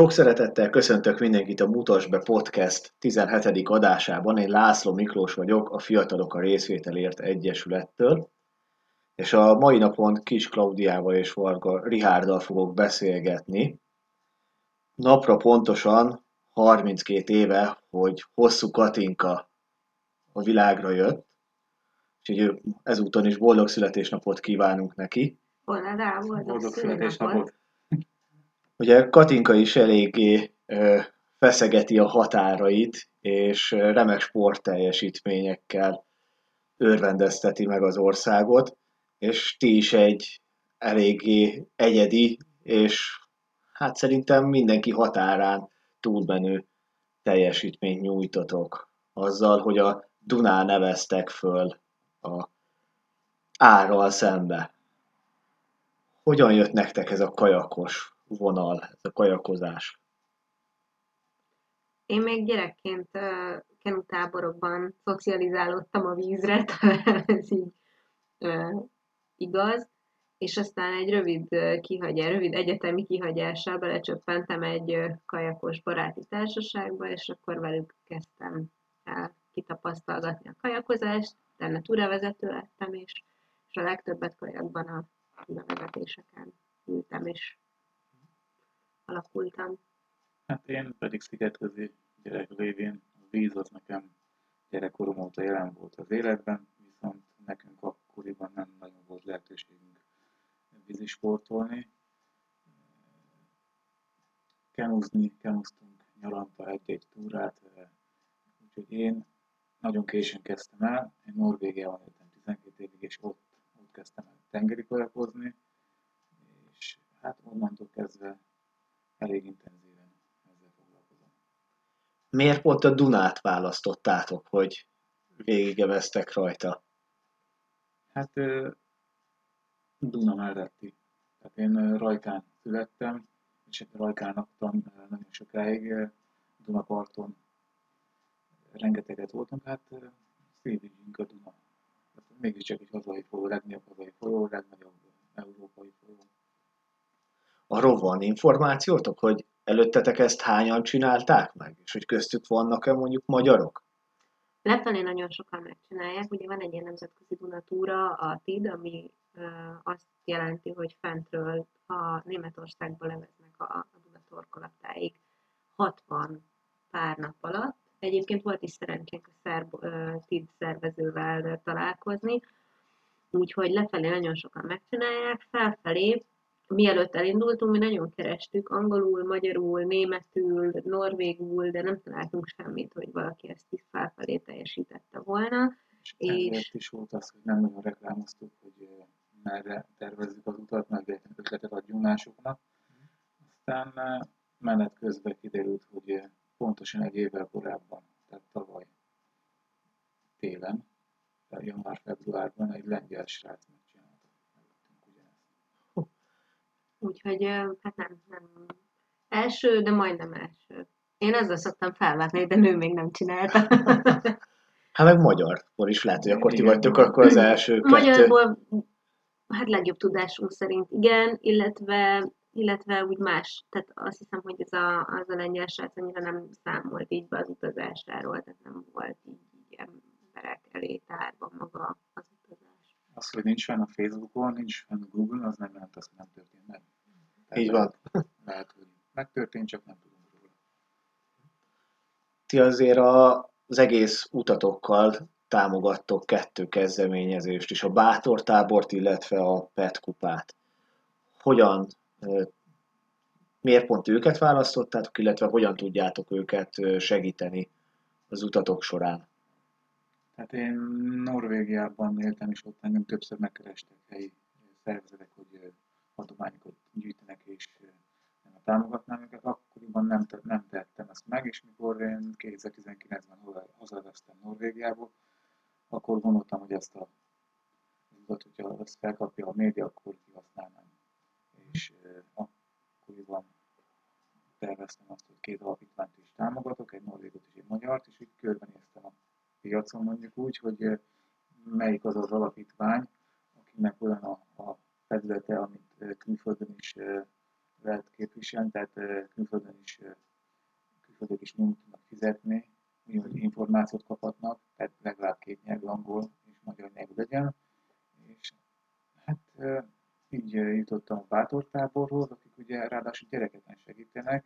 Sok szeretettel köszöntök mindenkit a Mutas be Podcast 17. adásában. Én László Miklós vagyok, a Fiatalok a Részvételért Egyesülettől, és a mai napon Kis Klaudiával és Varga Rihárdal fogok beszélgetni. Napra pontosan 32 éve, hogy hosszú Katinka a világra jött, úgyhogy ezúton is boldog születésnapot kívánunk neki. Boldog, boldog születésnapot! Ugye Katinka is eléggé feszegeti a határait, és remek sportteljesítményekkel örvendezteti meg az országot, és ti is egy eléggé egyedi, és hát szerintem mindenki határán túlmenő teljesítményt nyújtotok azzal, hogy a Dunán neveztek föl a árral szembe. Hogyan jött nektek ez a kajakos vonal, ez a kajakozás? Én még gyerekként uh, kenutáborokban szocializálódtam a vízre, talán ez így igaz, és aztán egy rövid kihagyás, rövid egyetemi kihagyással belecsöppentem egy kajakos baráti társaságba, és akkor velük kezdtem el kitapasztalgatni a kajakozást, utána túravezető lettem, és, és a legtöbbet kajakban a túravezetéseken ültem, és alakultam. Hát én pedig szigetközi gyerek lévén a víz az nekem gyerekkorom óta jelen volt az életben, viszont nekünk akkoriban nem nagyon volt lehetőségünk vízisportolni. Kenuzni, kenuztunk nyaranta egy-egy túrát, úgyhogy én nagyon későn kezdtem el, én Norvégiában éltem 12 évig, és ott, ott kezdtem el tengeri kajakozni, és hát onnantól kezdve elég intenzíven ezzel foglalkozom. Miért pont a Dunát választottátok, hogy végigeveztek rajta? Hát Duna melletti. Tehát én Rajkán születtem, és Rajkán laktam nagyon sokáig, Dunaparton rengeteget voltam, hát szívügyünk a Duna. Hát mégiscsak egy hazai folyó, legnagyobb hazai folyó, legnagyobb európai folyó. Arról van információtok, hogy előttetek ezt hányan csinálták meg, és hogy köztük vannak-e mondjuk magyarok? Lefelé nagyon sokan megcsinálják, ugye van egy ilyen nemzetközi Dunatúra, a TID, ami azt jelenti, hogy fentről a Németországba leveznek a, a Duna torkolatáig 60 pár nap alatt. Egyébként volt is szerencsénk a szerb, TID szervezővel találkozni, úgyhogy lefelé nagyon sokan megcsinálják, felfelé mielőtt elindultunk, mi nagyon kerestük angolul, magyarul, németül, norvégul, de nem találtunk semmit, hogy valaki ezt is felfelé teljesítette volna. És, és... is volt az, hogy nem nagyon reklámoztuk, hogy merre tervezzük az utat, meg ötletet adjunk másoknak. Aztán menet közben kiderült, hogy pontosan egy évvel korábban, tehát tavaly télen, január-februárban egy lengyel srác Úgyhogy hát nem, nem első, de majdnem első. Én ezzel szoktam felváltni, de nő még nem csinálta. hát meg magyarból is lehet, hogy akkor ti vagytok akkor az első kettő. Magyarból, hát legjobb tudásunk szerint igen, illetve illetve úgy más, tehát azt hiszem, hogy ez a, az a lengyel srác annyira nem számolt így be az utazásáról, tehát nem volt így, így emberek elé tárva maga az. Az, hogy nincs fenn a Facebookon, nincs fenn a Google, az nem jelent azt, nem történt meg. Tehát Így van. Lehet, hogy megtörtént, csak nem tudunk róla. Ti azért a, az egész utatokkal támogattok kettő kezdeményezést is, a Bátor tábort, illetve a PET kupát. Hogyan, miért pont őket választottátok, illetve hogyan tudjátok őket segíteni az utatok során? Hát én Norvégiában éltem, és ott engem többször megkerestek helyi szervezetek, hogy adományokat gyűjtenek és támogatnám őket, akkoriban nem, nem tettem ezt meg, és mikor én 2019-ben hazaveztem Norvégiából, akkor gondoltam, hogy ezt a utat, hogyha ezt felkapja a média, akkor kihasználnám. És akkoriban terveztem azt, hogy két alapítványt is támogatok, egy norvégot és egy magyart, és így körbenéztem a piacon mondjuk úgy, hogy melyik az az alapítvány, akinek olyan a, a területe, amit külföldön is lehet képviselni, tehát külföldön is, külföldök is mind tudnak fizetni, hogy információt kaphatnak, tehát legalább két nyelvű angol és magyar nyelvű legyen. És hát így jutottam a bátortáborhoz, akik ugye ráadásul gyerekeken segítenek,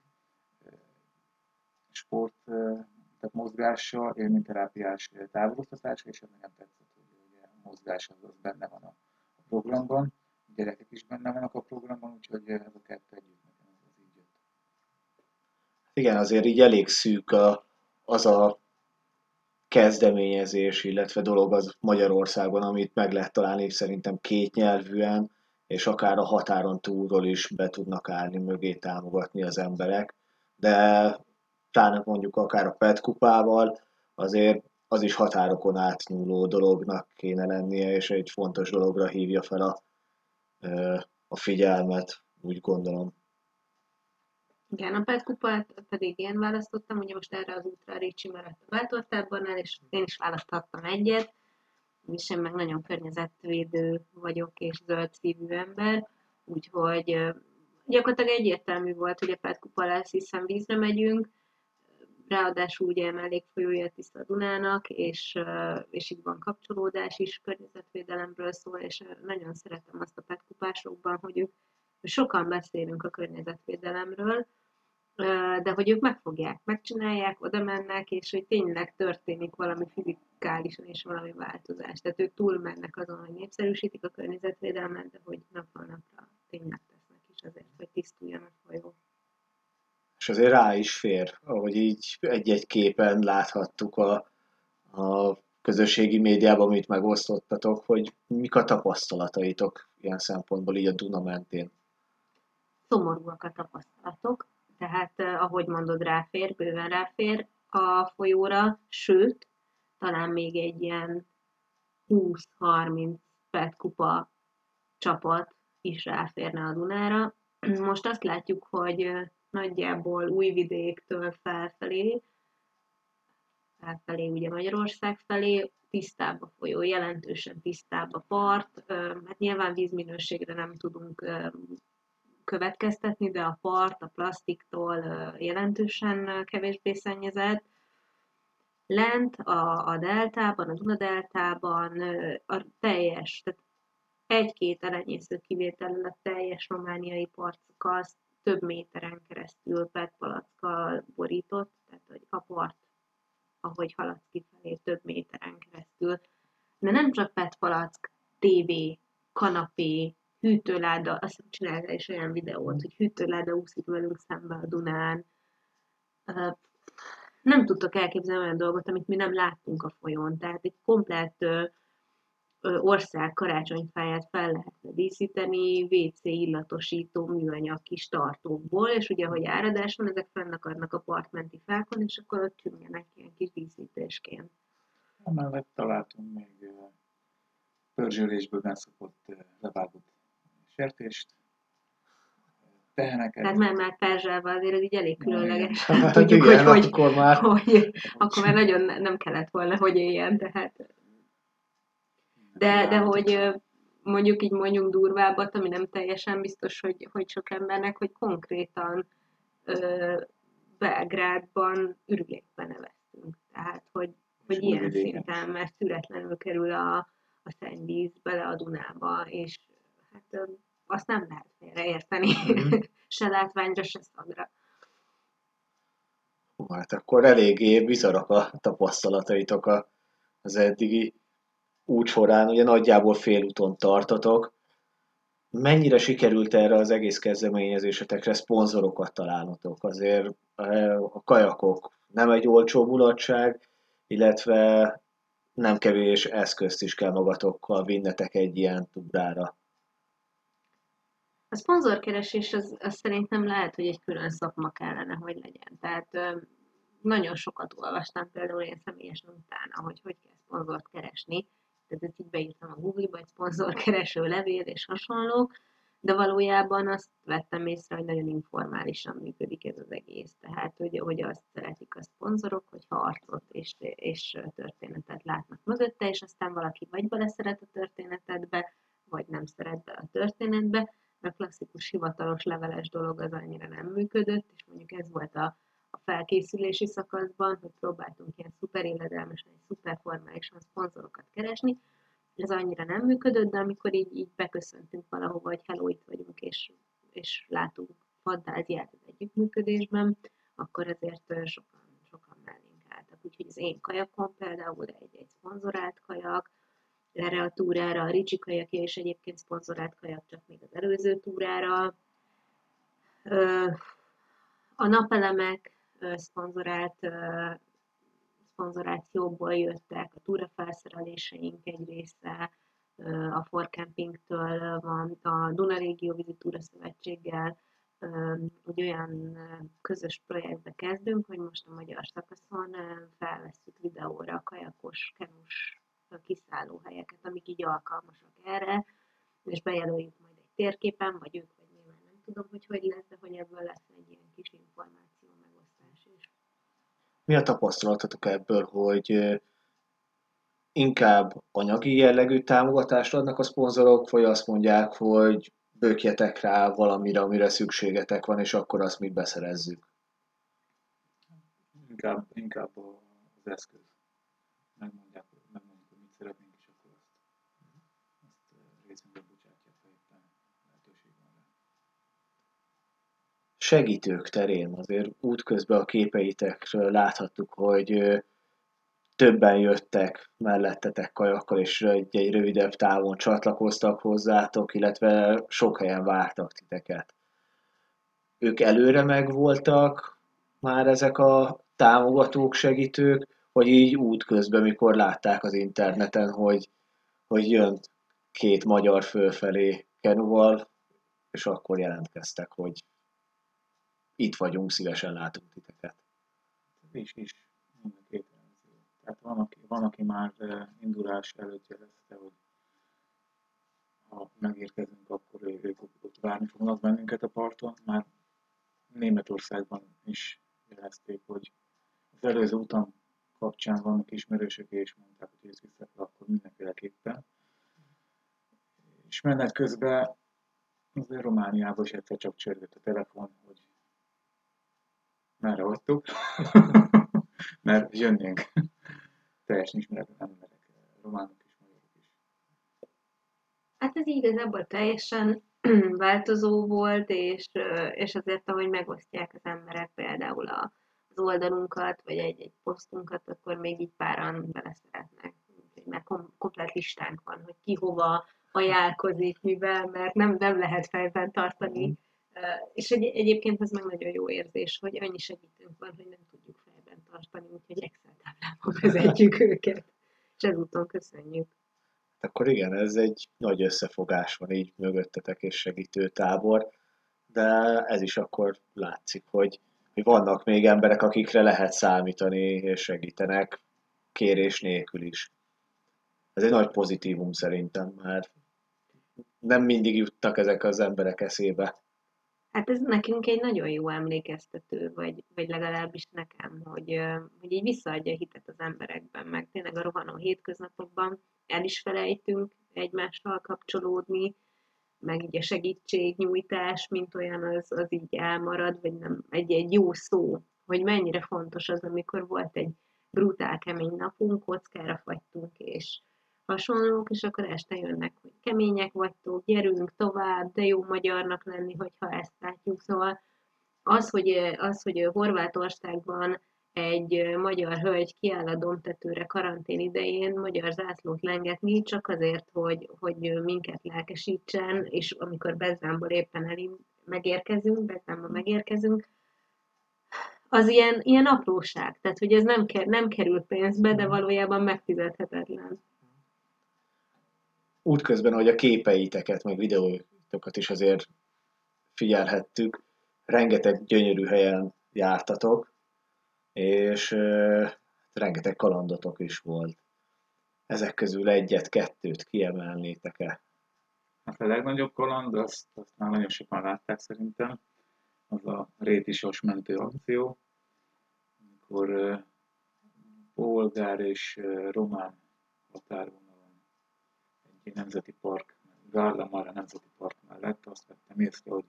sport, tehát mozgással, élményterápiás távoloztatással, és ez nekem tetszett, hogy ugye a mozgás az, az benne van a programban, a gyerekek is benne vannak a programban, úgyhogy ez a kettő együtt nekem ez az így jött. Igen, azért így elég szűk a, az a kezdeményezés, illetve dolog az Magyarországon, amit meg lehet találni szerintem kétnyelvűen, és akár a határon túlról is be tudnak állni mögé támogatni az emberek. De pláne mondjuk akár a PET kupával, azért az is határokon átnyúló dolognak kéne lennie, és egy fontos dologra hívja fel a, a figyelmet, úgy gondolom. Igen, a PET kupát pedig én választottam, ugye most erre az útra Ricsi maradt a bátortábornál, és én is választhattam egyet, és én meg nagyon környezetvédő vagyok, és zöld szívű ember, úgyhogy gyakorlatilag egyértelmű volt, hogy a PET kupa lesz, hiszen vízre megyünk, ráadásul ugye mellékfolyója tiszta Dunának, és, és így van kapcsolódás is, környezetvédelemről szól, és nagyon szeretem azt a petkupásokban, hogy ők sokan beszélünk a környezetvédelemről, de hogy ők megfogják, megcsinálják, oda mennek, és hogy tényleg történik valami fizikálisan és valami változás. Tehát ők túl mennek azon, hogy népszerűsítik a környezetvédelmet, de hogy napról napra tényleg tesznek is azért, hogy tisztuljon a folyó és azért rá is fér, ahogy így egy-egy képen láthattuk a, a közösségi médiában, amit megosztottatok, hogy mik a tapasztalataitok ilyen szempontból így a Duna mentén. Szomorúak a tapasztalatok, tehát eh, ahogy mondod, ráfér, bőven ráfér a folyóra, sőt, talán még egy ilyen 20-30 petkupa csapat is ráférne a Dunára. Most azt látjuk, hogy eh, nagyjából Újvidéktől felfelé, felfelé ugye Magyarország felé, tisztább a folyó, jelentősen tisztább a part. Hát nyilván vízminőségre nem tudunk következtetni, de a part a plastiktól jelentősen kevésbé szennyezett. Lent a, a deltában, a Duna-deltában a teljes, tehát egy-két elenyésző kivétel a teljes romániai partszakasz több méteren keresztül petpalackkal borított, tehát hogy a part, ahogy haladsz kifelé, több méteren keresztül. De nem csak petpalack, tévé, kanapé, hűtőláda, azt csinálta is olyan videót, hogy hűtőláda úszik velünk szembe a Dunán. Nem tudtok elképzelni olyan dolgot, amit mi nem láttunk a folyón. Tehát egy komplett ország karácsonyfáját fel lehetne díszíteni WC illatosító műanyag kis tartókból, és ugye, hogy áradás van, ezek fennakadnak a partmenti fákon, és akkor ott tűnjenek ilyen kis díszítésként. Emellett találtunk még pörzsölésből benszokott levágott sertést, teheneket. Tehát már, már perzselve azért ez így elég különleges. Hát Tudjuk, igen, hogy, akkor már... hogy, akkor már nagyon nem kellett volna, hogy éljen, tehát de, de hogy mondjuk így mondjuk durvábbat, ami nem teljesen biztos, hogy, hogy sok embernek, hogy konkrétan ö, Belgrádban ürülékben neveztünk. Tehát, hogy, hogy ilyen szinten, mert születlenül kerül a, a szennyvíz bele a Dunába, és hát ö, azt nem lehet félreérteni, mm-hmm. se látványra, se szagra. Hát akkor eléggé bizarak a tapasztalataitok az eddigi út során ugye nagyjából félúton tartatok. Mennyire sikerült erre az egész kezdeményezésetekre szponzorokat találnotok? Azért eh, a kajakok nem egy olcsó mulatság, illetve nem kevés eszközt is kell magatokkal vinnetek egy ilyen túrára. A szponzorkeresés az, az szerintem lehet, hogy egy külön szakma kellene, hogy legyen. Tehát nagyon sokat olvastam például én személyesen utána, hogy hogy kell szponzort keresni, tehát így beírtam a Google-ba, egy szponzorkereső levél és hasonló, de valójában azt vettem észre, hogy nagyon informálisan működik ez az egész. Tehát, hogy, hogy azt szeretik a szponzorok, hogy arcot és, és történetet látnak mögötte, és aztán valaki vagy beleszeret a történetedbe, vagy nem szeret be a történetbe, a klasszikus hivatalos leveles dolog az annyira nem működött, és mondjuk ez volt a, a felkészülési szakaszban, hogy próbáltunk ilyen szuper illedelmesen, szuper formálisan szponzorokat keresni, ez annyira nem működött, de amikor így, így beköszöntünk valahova, hogy hello, itt vagyunk, és, és látunk fantáziát az együttműködésben, akkor azért sokan, sokan mellénk álltak. Úgyhogy az én kajakon például egy, egy szponzorált kajak, erre a túrára, a Ricsi kajakja is egyébként szponzorált kajak, csak még az előző túrára. A napelemek szponzorált szponzorációból jöttek, a túrafelszereléseink egy része, a Forcampingtől van, a Duna Régió Vízi Túra Szövetséggel, hogy olyan közös projektbe kezdünk, hogy most a magyar szakaszon felvesszük videóra a kajakos, kenus kiszállóhelyeket, amik így alkalmasak erre, és bejelöljük majd egy térképen, vagy ők, vagy nyilván nem tudom, hogy hogy lesz, de hogy ebből lesz egy ilyen kis információ. Mi a tapasztalatotok ebből, hogy inkább anyagi jellegű támogatást adnak a szponzorok, vagy azt mondják, hogy bőkjetek rá valamire, amire szükségetek van, és akkor azt mi beszerezzük? Inkább, inkább az eszköz. Megmondják, megmondjuk, hogy mit szeretnénk, és akkor azt, azt részünkbe bocsátják, ha éppen lehetőség van rá. Segítők terén azért útközben a képeitekről láthattuk, hogy többen jöttek mellettetek kajakkal, és egy, egy rövidebb távon csatlakoztak hozzátok, illetve sok helyen vártak titeket. Ők előre megvoltak már ezek a támogatók, segítők, vagy így útközben, mikor látták az interneten, hogy, hogy jön két magyar fölfelé kenuval, és akkor jelentkeztek, hogy itt vagyunk, szívesen látunk titeket. És is, mind a két tehát van, aki, van, aki már indulás előtt jelezte, hogy ha megérkezünk, akkor ők ott várni fognak bennünket a parton. Már Németországban is jelezték, hogy az előző utam kapcsán vannak ismerősök, és mondták, hogy ez vissza akkor mindenféleképpen. És menet közben azért Romániában is egyszer csak csörgött a telefon, hogy merre vagytok, mert jönnénk teljesen ismeretlen emberek, románok és magyarok is. Hát ez igazából teljesen változó volt, és, és azért, ahogy megosztják az emberek például a, az oldalunkat, vagy egy-egy posztunkat, akkor még így páran beleszeretnek. Mert kom- komplet listánk van, hogy ki hova ajánlkozik, mivel, mert nem, nem lehet fejben tartani. És egy, egyébként ez meg nagyon jó érzés, hogy annyi segítünk van, hogy nem tudjuk fejben tartani, úgyhogy Excel táblában vezetjük őket. És ezúton köszönjük. Akkor igen, ez egy nagy összefogás van így mögöttetek és segítő tábor, de ez is akkor látszik, hogy, hogy vannak még emberek, akikre lehet számítani és segítenek kérés nélkül is. Ez egy nagy pozitívum szerintem, mert nem mindig juttak ezek az emberek eszébe. Hát ez nekünk egy nagyon jó emlékeztető, vagy, vagy legalábbis nekem, hogy, hogy így visszaadja a hitet az emberekben, meg tényleg a rohanó hétköznapokban el is felejtünk egymással kapcsolódni, meg így a segítségnyújtás, mint olyan, az, az így elmarad, vagy nem egy, egy jó szó, hogy mennyire fontos az, amikor volt egy brutál kemény napunk, kockára fagytunk, és hasonlók, és akkor este jönnek, hogy kemények vagytok, gyerünk tovább, de jó magyarnak lenni, hogyha ezt látjuk. Szóval az, hogy, az, hogy Horvátországban egy magyar hölgy kiáll a domtetőre karantén idején magyar zászlót lengetni, csak azért, hogy, hogy minket lelkesítsen, és amikor Bezdámból éppen elin megérkezünk, Bezdámba megérkezünk, az ilyen, ilyen apróság. Tehát, hogy ez nem, nem kerül pénzbe, de valójában megfizethetetlen útközben, hogy a képeiteket, meg videóitokat is azért figyelhettük, rengeteg gyönyörű helyen jártatok, és uh, rengeteg kalandotok is volt. Ezek közül egyet-kettőt kiemelnétek-e? Hát a legnagyobb kaland, azt, azt már nagyon sokan látták szerintem, az a Rétisos mentő akció, amikor bolgár és román határon egy nemzeti park Garla Mara Nemzeti Park mellett azt vettem észre, hogy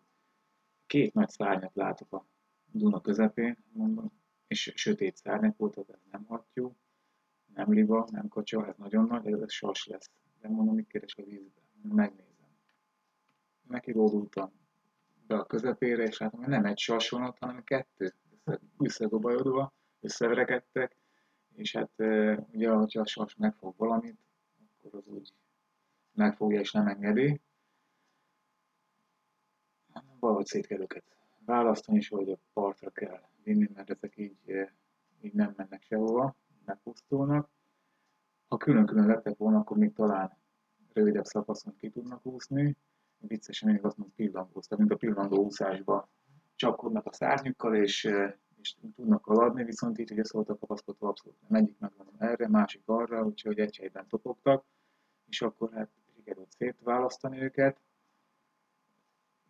két nagy szárnyat látok a Duna közepén, mondom, és sötét szárnyak voltak, ez nem hattyú, nem liba, nem kacsa, ez nagyon nagy, ez sas lesz. De mondom, mit keres a vízben? Megnézem. Neki ródultam be a közepére, és látom, hogy nem egy sas van ott, hanem kettő összedobajodva, összeverekedtek, és hát ugye, hogyha a sas megfog valamit, akkor az úgy megfogja és nem engedi. Valahogy szét kell őket választani, és hogy a partra kell vinni, mert ezek így, így nem mennek sehova, megpusztulnak. Ha külön-külön lettek volna, akkor még talán rövidebb szakaszon ki tudnak úszni. Viccesen még azt mondom, pillangóztak, mint a pillangó úszásba csapkodnak a szárnyukkal, és, és tudnak aladni, viszont így ugye szólt a kapaszkodó abszolút nem. Egyik megmondom erre, másik arra, úgyhogy egy helyben topogtak, és akkor hát sikerült szétválasztani őket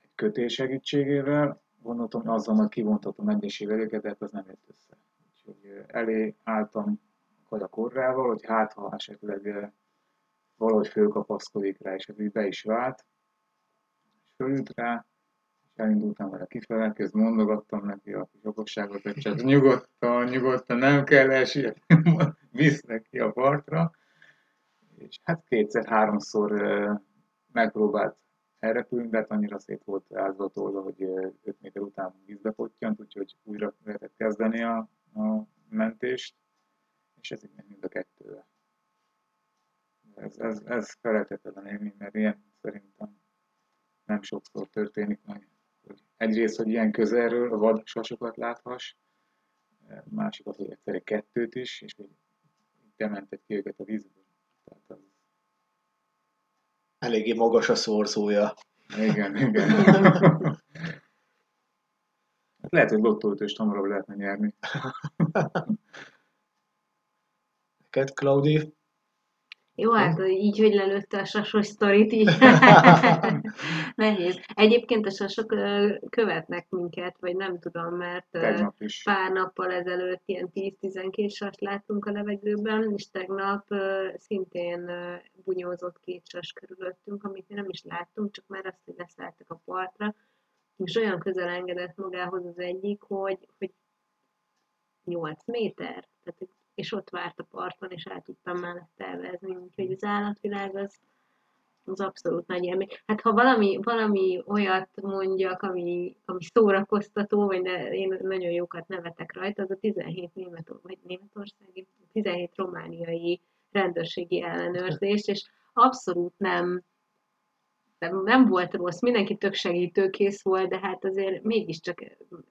egy kötés segítségével. Gondoltam, majd kivontatom egyesével őket, de hát az nem jött össze. Úgyhogy elé álltam kajakorrával, hogy hát ha esetleg valahogy fölkapaszkodik rá, és ez be is vált, és fölült rá, és elindultam vele kifele, kezd mondogattam neki a kis okosságot, hogy csak nyugodtan, nyugodtan, nem kell elsietni, visznek ki a partra, és hát kétszer-háromszor megpróbált elrepülni, de hát annyira szét volt rázatolva, hogy 5 méter után vízbe pottyant, úgyhogy újra lehetett kezdeni a, a mentést, és ez így mind a kettőre. Ez, ez, ez felejthetetlen élmény, mert ilyen szerintem nem sokszor történik meg. Egyrészt, hogy ilyen közelről a vad sasokat láthass, másik az, hogy egyszerre kettőt is, és hogy temented ki őket a vízből. Tehát az... Eléggé magas a szorzója. Igen, igen. Lehet, hogy lottót is hamarabb lehetne nyerni. Neked, Claudi? Jó, hát így, hogy lelőtte a sasos sztorit, így nehéz. Egyébként a sasok követnek minket, vagy nem tudom, mert Tegnap is. pár nappal ezelőtt ilyen 10-12 sast láttunk a levegőben, és tegnap szintén bunyózott két sas körülöttünk, amit mi nem is láttunk, csak már azt, hogy leszálltak a partra, és olyan közel engedett magához az egyik, hogy, hogy 8 méter, tehát és ott várt a parton, és el tudtam mellette elvezni, úgyhogy az állatvilág az, az abszolút nagy élmény. Hát ha valami, valami olyat mondjak, ami, ami szórakoztató, vagy ne, én nagyon jókat nevetek rajta, az a 17 német, vagy németországi, 17 romániai rendőrségi ellenőrzés, és abszolút nem, nem, nem volt rossz, mindenki tök segítőkész volt, de hát azért mégiscsak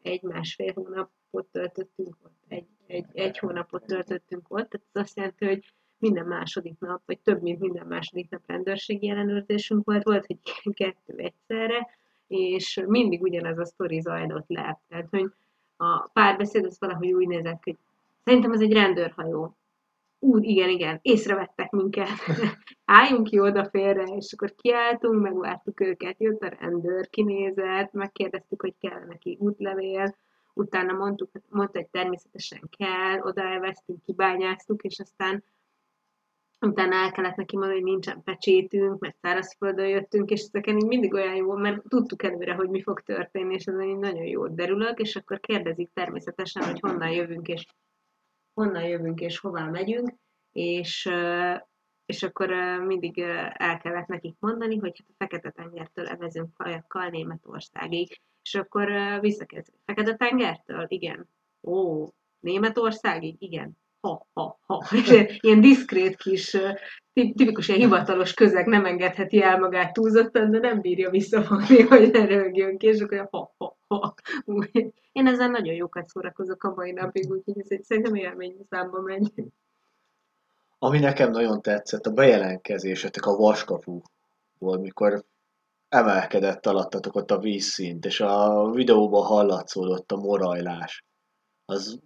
egy-másfél hónapot töltöttünk ott, egy, egy, egy hónapot töltöttünk ott, tehát ez azt jelenti, hogy minden második nap, vagy több mint minden második nap rendőrségi ellenőrzésünk volt, volt, hogy kettő egyszerre, és mindig ugyanez a sztori zajlott le. Tehát, hogy a párbeszéd az valahogy úgy nézett, hogy szerintem ez egy rendőrhajó. Úgy, igen, igen, észrevettek minket. Álljunk ki oda félre, és akkor kiálltunk, megvártuk őket, jött a rendőr, kinézett, megkérdeztük, hogy kell neki útlevél, utána mondtuk, mondta, hogy természetesen kell, oda elvesztünk, kibányáztuk, és aztán utána el kellett neki mondani, hogy nincsen pecsétünk, mert szárazföldön jöttünk, és ezeken mindig olyan jó, mert tudtuk előre, hogy mi fog történni, és ezen nagyon jó derülök, és akkor kérdezik természetesen, hogy honnan jövünk, és honnan jövünk, és hová megyünk, és, és akkor mindig el kellett nekik mondani, hogy hát a Fekete-tengertől evezünk kajakkal Németországig, és akkor visszakezdődik. Fekete-tengertől? Igen. Ó, Németországig? Igen. Ha, ha, ha. És ilyen diszkrét kis, tipikus ilyen hivatalos közeg nem engedheti el magát túlzottan, de nem bírja visszafogni, hogy ne rögjön ki, és akkor ha, ha, ha. Én ezzel nagyon jókat szórakozok a mai napig, úgyhogy ez egy szerintem élmény számba megy. Ami nekem nagyon tetszett, a bejelentkezésetek a vaskapuból, mikor emelkedett alattatok ott a vízszint, és a videóban hallatszódott a morajlás. Az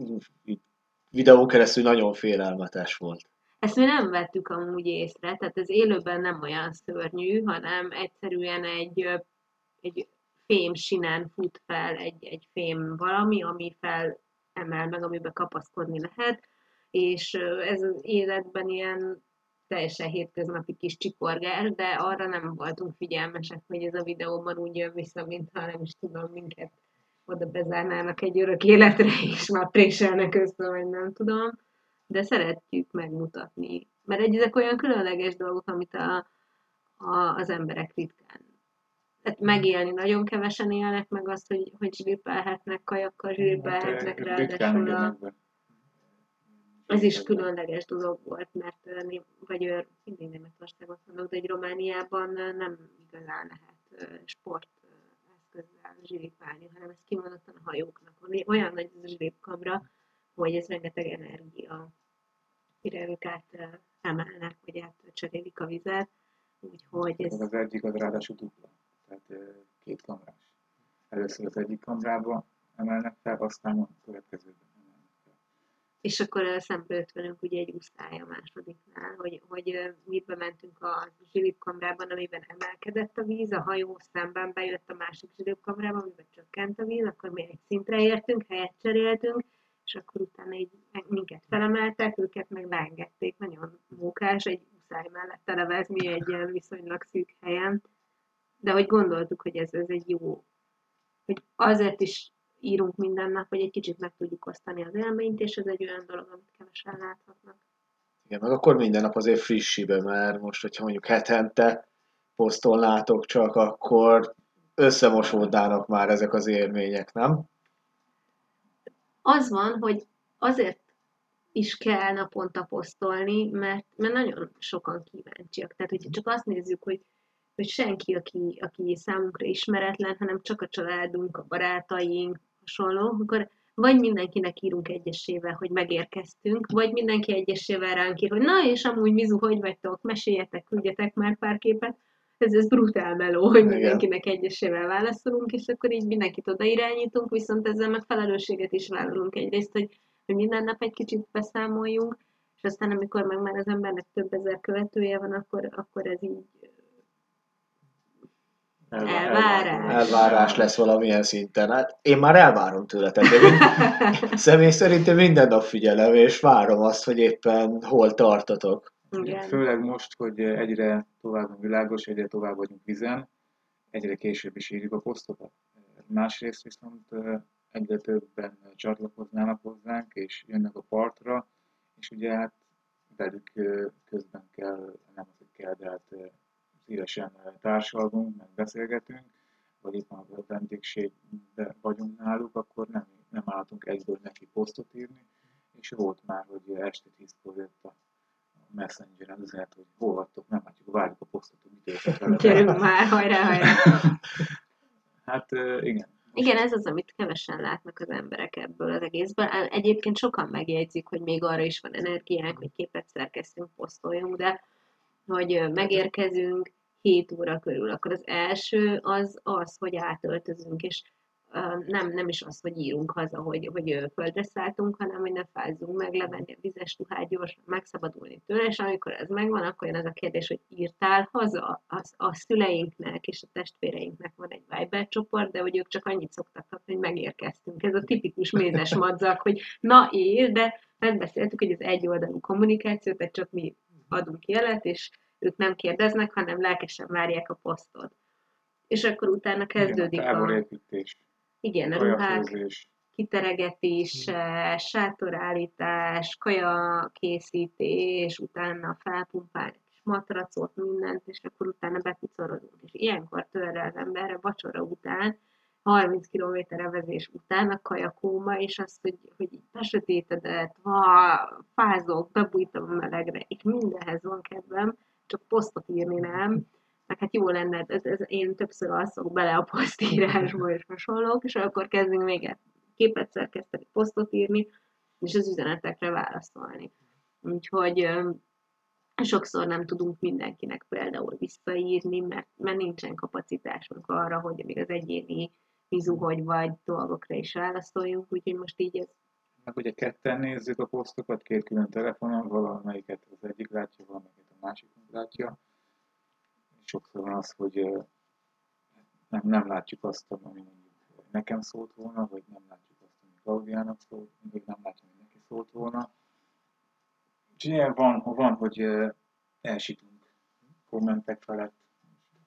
videó keresztül nagyon félelmetes volt. Ezt mi nem vettük amúgy észre, tehát ez élőben nem olyan szörnyű, hanem egyszerűen egy, egy fém sinen fut fel egy, egy fém valami, ami fel emel meg, amiben kapaszkodni lehet, és ez az életben ilyen teljesen hétköznapi kis csikorgás, de arra nem voltunk figyelmesek, hogy ez a videóban úgy jön vissza, mintha nem is tudom, minket oda bezárnának egy örök életre, és már préselnek össze, vagy nem tudom. De szeretjük megmutatni. Mert egy, ezek olyan különleges dolgok, amit a, a, az emberek ritkán tehát megélni nagyon kevesen élnek meg azt, hogy, hogy zsíripelhetnek, kajakkal Hát, ráadásul a, ritkán ez is különleges dolog volt, mert vagy mindig Németországot mondok, de egy Romániában nem igazán lehet ö, sport ö, eszközzel zsíripálni, hanem ez kimondottan a hajóknak. Olyan nagy ez a zsíripkamra, hogy ez rengeteg energia, mire ők át emelnek, vagy átcserélik a vizet. Úgyhogy ez Az egyik az ráadásul dupla, tehát két kamrás. Először az egyik kamrába emelnek fel, aztán a következőben. És akkor ö, szembe jött velünk ugye egy úszály a másodiknál, hogy, hogy ö, mi bementünk a zsilipkamrában, amiben emelkedett a víz, a hajó szemben bejött a másik zsilipkamrába, amiben csökkent a víz, akkor mi egy szintre értünk, helyet cseréltünk, és akkor utána így minket felemeltek, őket meg leengedték, nagyon mókás, egy úszály mellett televezni egy ilyen viszonylag szűk helyen. De hogy gondoltuk, hogy ez, ez egy jó, hogy azért is írunk minden nap, hogy egy kicsit meg tudjuk osztani az élményt, és ez egy olyan dolog, amit kevesen láthatnak. Igen, meg akkor minden nap azért frissibe, mert most, hogyha mondjuk hetente posztolnátok csak, akkor összemosódnának már ezek az élmények, nem? Az van, hogy azért is kell naponta posztolni, mert, mert nagyon sokan kíváncsiak. Tehát, hogyha csak azt nézzük, hogy, hogy senki, aki, aki számunkra ismeretlen, hanem csak a családunk, a barátaink, hasonló, akkor vagy mindenkinek írunk egyesével, hogy megérkeztünk, vagy mindenki egyesével ránk ír, hogy na és amúgy Mizu, hogy vagytok, meséljetek, küldjetek már pár képet. Ez, ez brutál meló, hogy Igen. mindenkinek egyesével válaszolunk, és akkor így mindenkit oda irányítunk, viszont ezzel meg felelősséget is vállalunk egyrészt, hogy, hogy minden nap egy kicsit beszámoljunk, és aztán amikor meg már az embernek több ezer követője van, akkor, akkor ez így Elvárás. Elvárás lesz valamilyen szinten. Hát én már elvárom tőletek, de mind, személy szerint én minden nap figyelem, és várom azt, hogy éppen hol tartatok. igen. Főleg most, hogy egyre tovább világos, egyre tovább vagyunk vizen, egyre később is írjuk a posztokat. Másrészt viszont egyre többen csatlakoznának hozzánk, és jönnek a partra, és ugye hát velük közben kell, nem az, hogy kell, de hát szívesen ö, társalgunk, meg beszélgetünk, vagy éppen a vendégségben vagyunk náluk, akkor nem, nem álltunk egyből neki posztot írni, és volt már, hogy este tízkor jött a Messengeren üzenet, hogy hol vagytok, nem látjuk, várjuk a posztot, hogy mit értek. Gyerünk már, hajrá, hajrá! Hát ö, igen. Igen, ez az, amit kevesen látnak az emberek ebből az egészből. Egyébként sokan megjegyzik, hogy még arra is van energiánk, hogy képet szerkesztünk, posztoljunk, de hogy ö, megérkezünk 7 óra körül, akkor az első az az, hogy átöltözünk, és nem, nem is az, hogy írunk haza, hogy, hogy földre szálltunk, hanem hogy ne fázzunk meg, levenni a vizes ruhát gyorsan, megszabadulni tőle, és amikor ez megvan, akkor jön az a kérdés, hogy írtál haza? A, a szüleinknek és a testvéreinknek van egy Viber csoport, de hogy ők csak annyit szoktak kapni, hogy megérkeztünk. Ez a tipikus mézes madzak, hogy na ír, de megbeszéltük, hogy ez egyoldalú kommunikáció, tehát csak mi adunk jelet, és ők nem kérdeznek, hanem lelkesen várják a posztot. És akkor utána kezdődik Igen, a táborépítés, igen, a ruhák, kajafőzés, kiteregetése, sátorállítás, kaja készítés, utána felpumpálni matracot, mindent, és akkor utána bepucorozunk. És ilyenkor tör rá az emberre vacsora után, 30 kilométer vezés után a kajakóma, és azt, hogy, hogy így besötétedett, ha fázok, bebújtam a melegre, és mindenhez van kedvem, csak posztot írni nem, meg hát jó lenne, ez, ez, én többször alszok bele a posztírásba és hasonlók, és akkor kezdünk még képet szerkeszteni, posztot írni, és az üzenetekre válaszolni. Úgyhogy sokszor nem tudunk mindenkinek például visszaírni, mert, mert nincsen kapacitásunk arra, hogy még az egyéni mizu, hogy vagy dolgokra is válaszoljunk, úgyhogy most így ez meg ugye ketten nézzük a posztokat, két külön telefonon, valamelyiket az egyik látja, valamelyiket másik látja. Sokszor van az, hogy nem, nem látjuk azt, ami mondjuk nekem szólt volna, vagy nem látjuk azt, ami Klaudiának szólt, még nem látjuk, hogy neki szólt volna. Úgyhogy ilyen van, van, hogy elsítunk kommentek felett.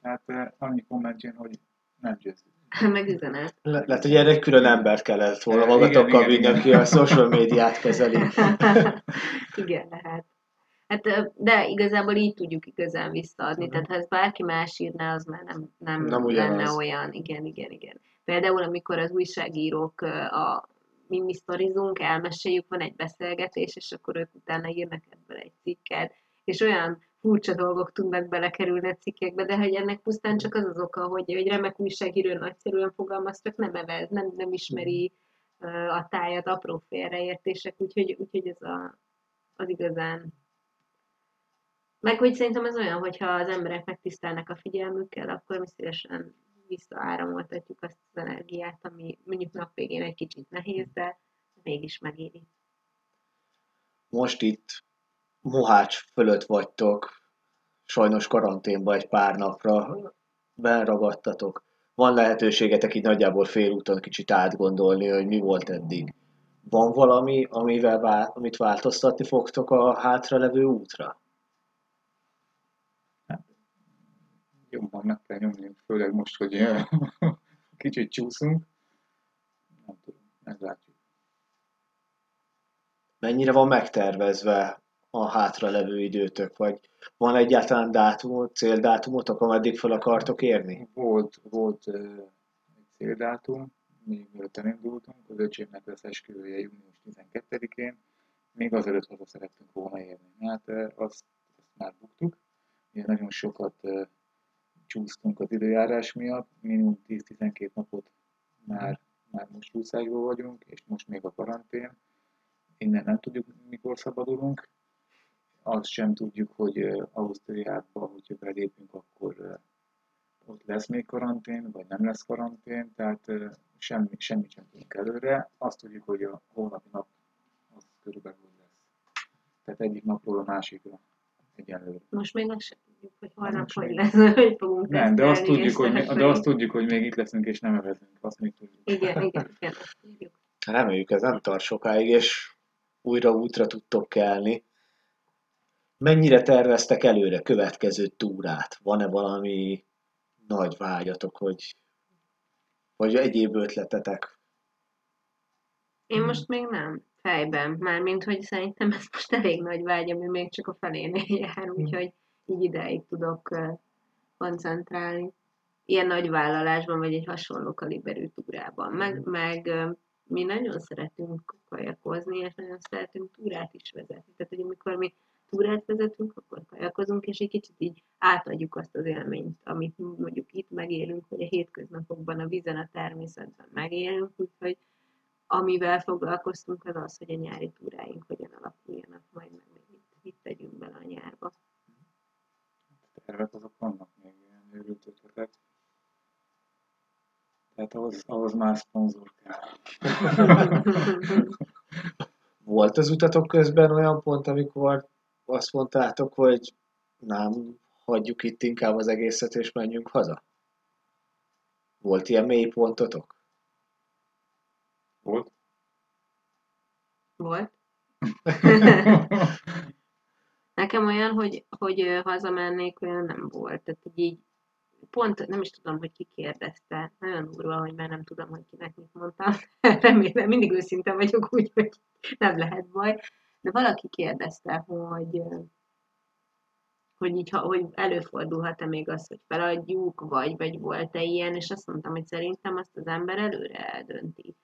Tehát eh, annyi komment jön, hogy nem győzünk. Meg üzenet. Le- Lehet, hogy erre egy külön embert kellett volna magatokkal vinni, aki a social médiát kezeli. Igen, lehet. Hát, de igazából így tudjuk igazán visszaadni. Tehát ha ezt bárki más írná, az már nem, nem, Nem ugyanaz. lenne olyan. Igen, igen, igen. Például, amikor az újságírók a mi, mi sztorizunk, elmeséljük, van egy beszélgetés, és akkor ők utána írnak ebből egy cikket, és olyan furcsa dolgok tudnak belekerülni a cikkekbe, de hogy ennek pusztán csak az az oka, hogy egy remek újságíró nagyszerűen fogalmaz, csak nem evez, nem, nem ismeri ö, a tájat, apró félreértések, úgyhogy, úgyhogy ez a, az igazán meg hogy szerintem ez olyan, hogyha az emberek megtisztelnek a figyelmükkel, akkor mi szívesen visszaáramoltatjuk azt az energiát, ami mondjuk nap végén egy kicsit nehéz, de mégis megéri. Most itt Mohács fölött vagytok, sajnos karanténba egy pár napra, benragadtatok. Van lehetőségetek így nagyjából félúton kicsit átgondolni, hogy mi volt eddig. Van valami, amivel vá- amit változtatni fogtok a hátralevő útra? Jobban meg kell nyomni, főleg most, hogy kicsit csúszunk. Nem tudom, meglátjuk. Mennyire van megtervezve a hátralevő időtök, vagy van egyáltalán dátumot, céldátumotok, ameddig fel akartok érni? Volt, volt eh, egy céldátum, még mielőtt elindultunk, az öcsémnek lesz esküvője június 12-én, még azelőtt haza szerettünk volna érni. Hát eh, azt, azt már buktuk, ugye nagyon sokat csúsztunk az időjárás miatt, minimum 10-12 napot már, már most csúszásban vagyunk, és most még a karantén. Innen nem tudjuk, mikor szabadulunk. Azt sem tudjuk, hogy Ausztriába, hogyha belépünk, akkor ott lesz még karantén, vagy nem lesz karantén, tehát eh, semmi, semmit sem tudunk előre. Azt tudjuk, hogy a holnapi nap az körülbelül lesz. Tehát egyik napról a másikra egyenlőre. Most még hogy holnap hogy lesz, hogy fogunk Nem, de azt, tudjuk, hogy, mi- de azt tudjuk, hogy még itt leszünk és nem evezünk. Azt még tudjuk. Igen, igen, igen, azt tudjuk. Reméljük ez nem tart sokáig, és újra útra tudtok kelni. Mennyire terveztek előre következő túrát? Van-e valami nagy vágyatok, hogy vagy egyéb ötletetek? Én most még nem fejben, mármint, hogy szerintem ez most elég nagy vágy, ami még csak a felénél jár, úgyhogy így ideig tudok koncentrálni. Ilyen nagy vállalásban, vagy egy hasonló kaliberű túrában. Meg, meg ö, mi nagyon szeretünk kajakozni, és nagyon szeretünk túrát is vezetni. Tehát, hogy amikor mi túrát vezetünk, akkor kajakozunk, és egy kicsit így átadjuk azt az élményt, amit mondjuk itt megélünk, vagy a hétköznapokban a vízen, a természetben megélünk, úgyhogy amivel foglalkoztunk, az az, hogy a nyári túráink hogyan alakuljanak, majd meg mit, mit tegyünk bele a nyárba. Tervek azok vannak még ilyen őrült ötletek. Tehát ahhoz, ahhoz már szponzor kell. Volt az utatok közben olyan pont, amikor azt mondtátok, hogy nem, hagyjuk itt inkább az egészet, és menjünk haza? Volt ilyen mély pontotok? Volt? Volt. Nekem olyan, hogy, hogy hazamennék, olyan nem volt. Tehát, így pont nem is tudom, hogy ki kérdezte. Nagyon durva, hogy már nem tudom, hogy kinek mit mondtam. Remélem, mindig őszinte vagyok, úgyhogy nem lehet baj. De valaki kérdezte, hogy hogy így, hogy előfordulhat-e még az, hogy feladjuk, vagy, vagy volt-e ilyen, és azt mondtam, hogy szerintem azt az ember előre eldönti.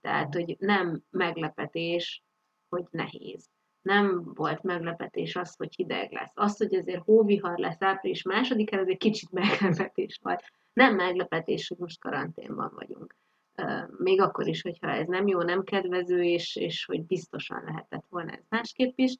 Tehát, hogy nem meglepetés, hogy nehéz. Nem volt meglepetés az, hogy hideg lesz. Az, hogy azért hóvihar lesz április második ez egy kicsit meglepetés volt. Nem meglepetés, hogy most karanténban vagyunk. Még akkor is, hogyha ez nem jó, nem kedvező, és, és hogy biztosan lehetett volna ez másképp is.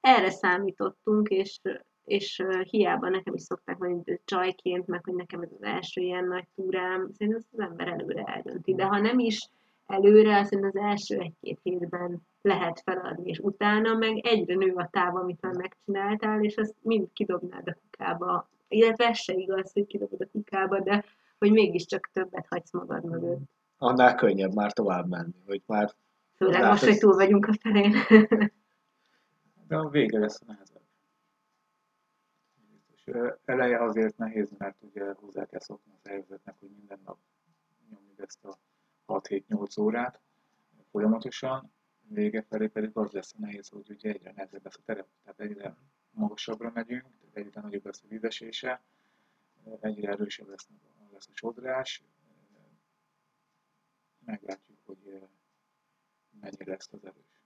Erre számítottunk, és, és hiába nekem is szokták mondani csajként, meg hogy nekem ez az első ilyen nagy túrám, szerintem az ember előre eldönti. De ha nem is előre, szerintem az első egy-két hétben lehet feladni, és utána meg egyre nő a táv, amit már megcsináltál, és azt mind kidobnád a kukába. Illetve ez se igaz, hogy kidobod a kukába, de hogy mégiscsak többet hagysz magad mögött. Annál könnyebb már tovább menni, hogy már Főleg Hát most, hogy túl vagyunk a felén. De a vége lesz a nehezebb. ö, eleje azért nehéz, mert ugye hozzá kell szokni a szervezetnek, hogy minden nap nyomjuk ezt a 6-7-8 órát folyamatosan, vége felé pedig az lesz a nehéz, hogy ugye egyre nehezebb lesz a terep, tehát egyre magasabbra megyünk, egyre nagyobb lesz a vízesése, egyre erősebb lesz, lesz a sodrás, meglátjuk, hogy mennyire lesz az erős,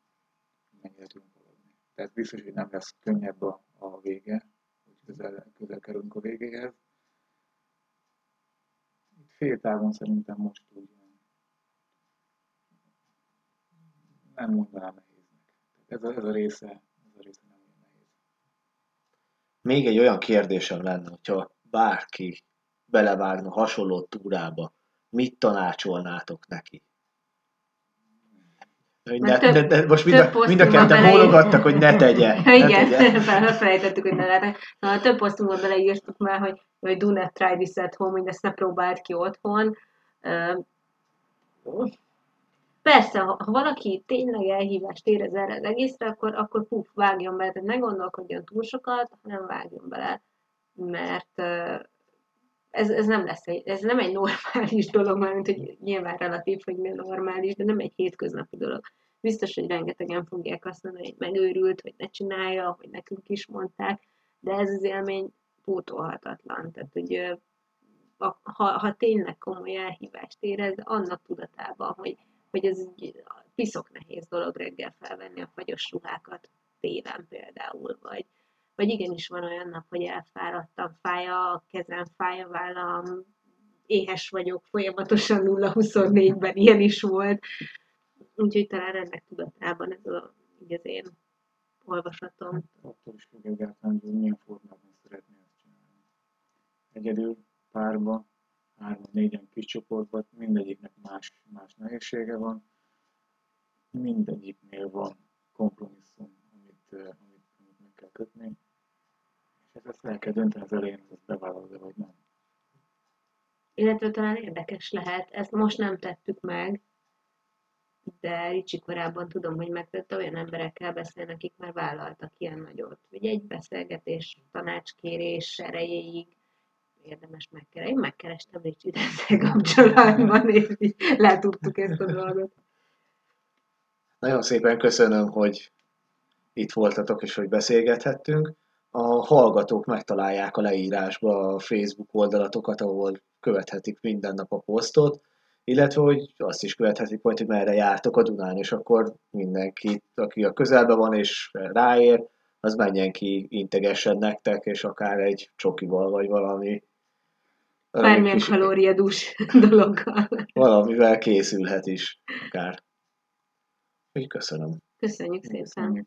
mennyire tudunk haladni. Tehát biztos, hogy nem lesz könnyebb a, a vége, hogy közel, közel kerülünk a végéhez. Itt fél távon szerintem most úgy nem mondanám nehéznek. Ez a, ez a része, ez a része nem olyan nehéz. Még egy olyan kérdésem lenne, hogyha bárki belevágna hasonló túrába, mit tanácsolnátok neki? Hogy ne, Mert ne, több- ne, most mind több a, mind a ketten bólogattak, hogy ne tegye. Ne Igen, tegye. felfelejtettük, hogy ne lehet. Na, több posztunkban beleírtuk már, hogy, hogy do not try this at home, mindezt ne próbáld ki otthon. Ö, Persze, ha, ha valaki tényleg elhívást érez erre az egészre, akkor, akkor puf, vágjon bele, ne gondolkodjon túl sokat, hanem vágjon bele, mert ez, ez nem lesz egy, ez nem egy normális dolog, mint hogy nyilván relatív, hogy mi normális, de nem egy hétköznapi dolog. Biztos, hogy rengetegen fogják azt mondani, hogy megőrült, hogy ne csinálja, hogy nekünk is mondták, de ez az élmény pótolhatatlan. Tehát, hogy ha, ha tényleg komoly elhívást érez, annak tudatában, hogy, hogy ez egy piszok nehéz dolog reggel felvenni a fagyos ruhákat télen például, vagy, vagy igenis van olyan nap, hogy elfáradtam, fáj a kezem, fáj a vállam, éhes vagyok, folyamatosan 0-24-ben ilyen is volt. Úgyhogy talán ennek tudatában ez a, az én olvasatom. Attól is függ egyáltalán, hogy milyen formában szeretné ezt csinálni. Egyedül, párba, hárman, négyen kis csoportban, mindegyiknek más, más nehézsége van. Mindegyiknél van kompromisszum, amit, eh, amit, amit meg kell kötni. És ezt el kell dönteni az elején, hogy ezt bevállalod vagy nem. Illetve talán érdekes lehet, ezt most nem tettük meg, de Ricsi korábban tudom, hogy megtette, olyan emberekkel beszélni, akik már vállaltak ilyen nagyot. Ugye egy beszélgetés, tanácskérés erejéig érdemes megkeresni. Én megkerestem Ricsit ezzel kapcsolatban, és így letudtuk ezt a dolgot. Nagyon szépen köszönöm, hogy itt voltatok és hogy beszélgethettünk. A hallgatók megtalálják a leírásba a Facebook oldalatokat, ahol követhetik minden nap a posztot, illetve hogy azt is követhetik majd, hogy merre jártok a Dunán, és akkor mindenki, aki a közelben van és ráér, az menjen ki, integessen nektek, és akár egy csokival, vagy valami Bármilyen kis- kalóriadús dologgal. valamivel készülhet is, akár. Úgy köszönöm. Köszönjük szépen. Köszönjük.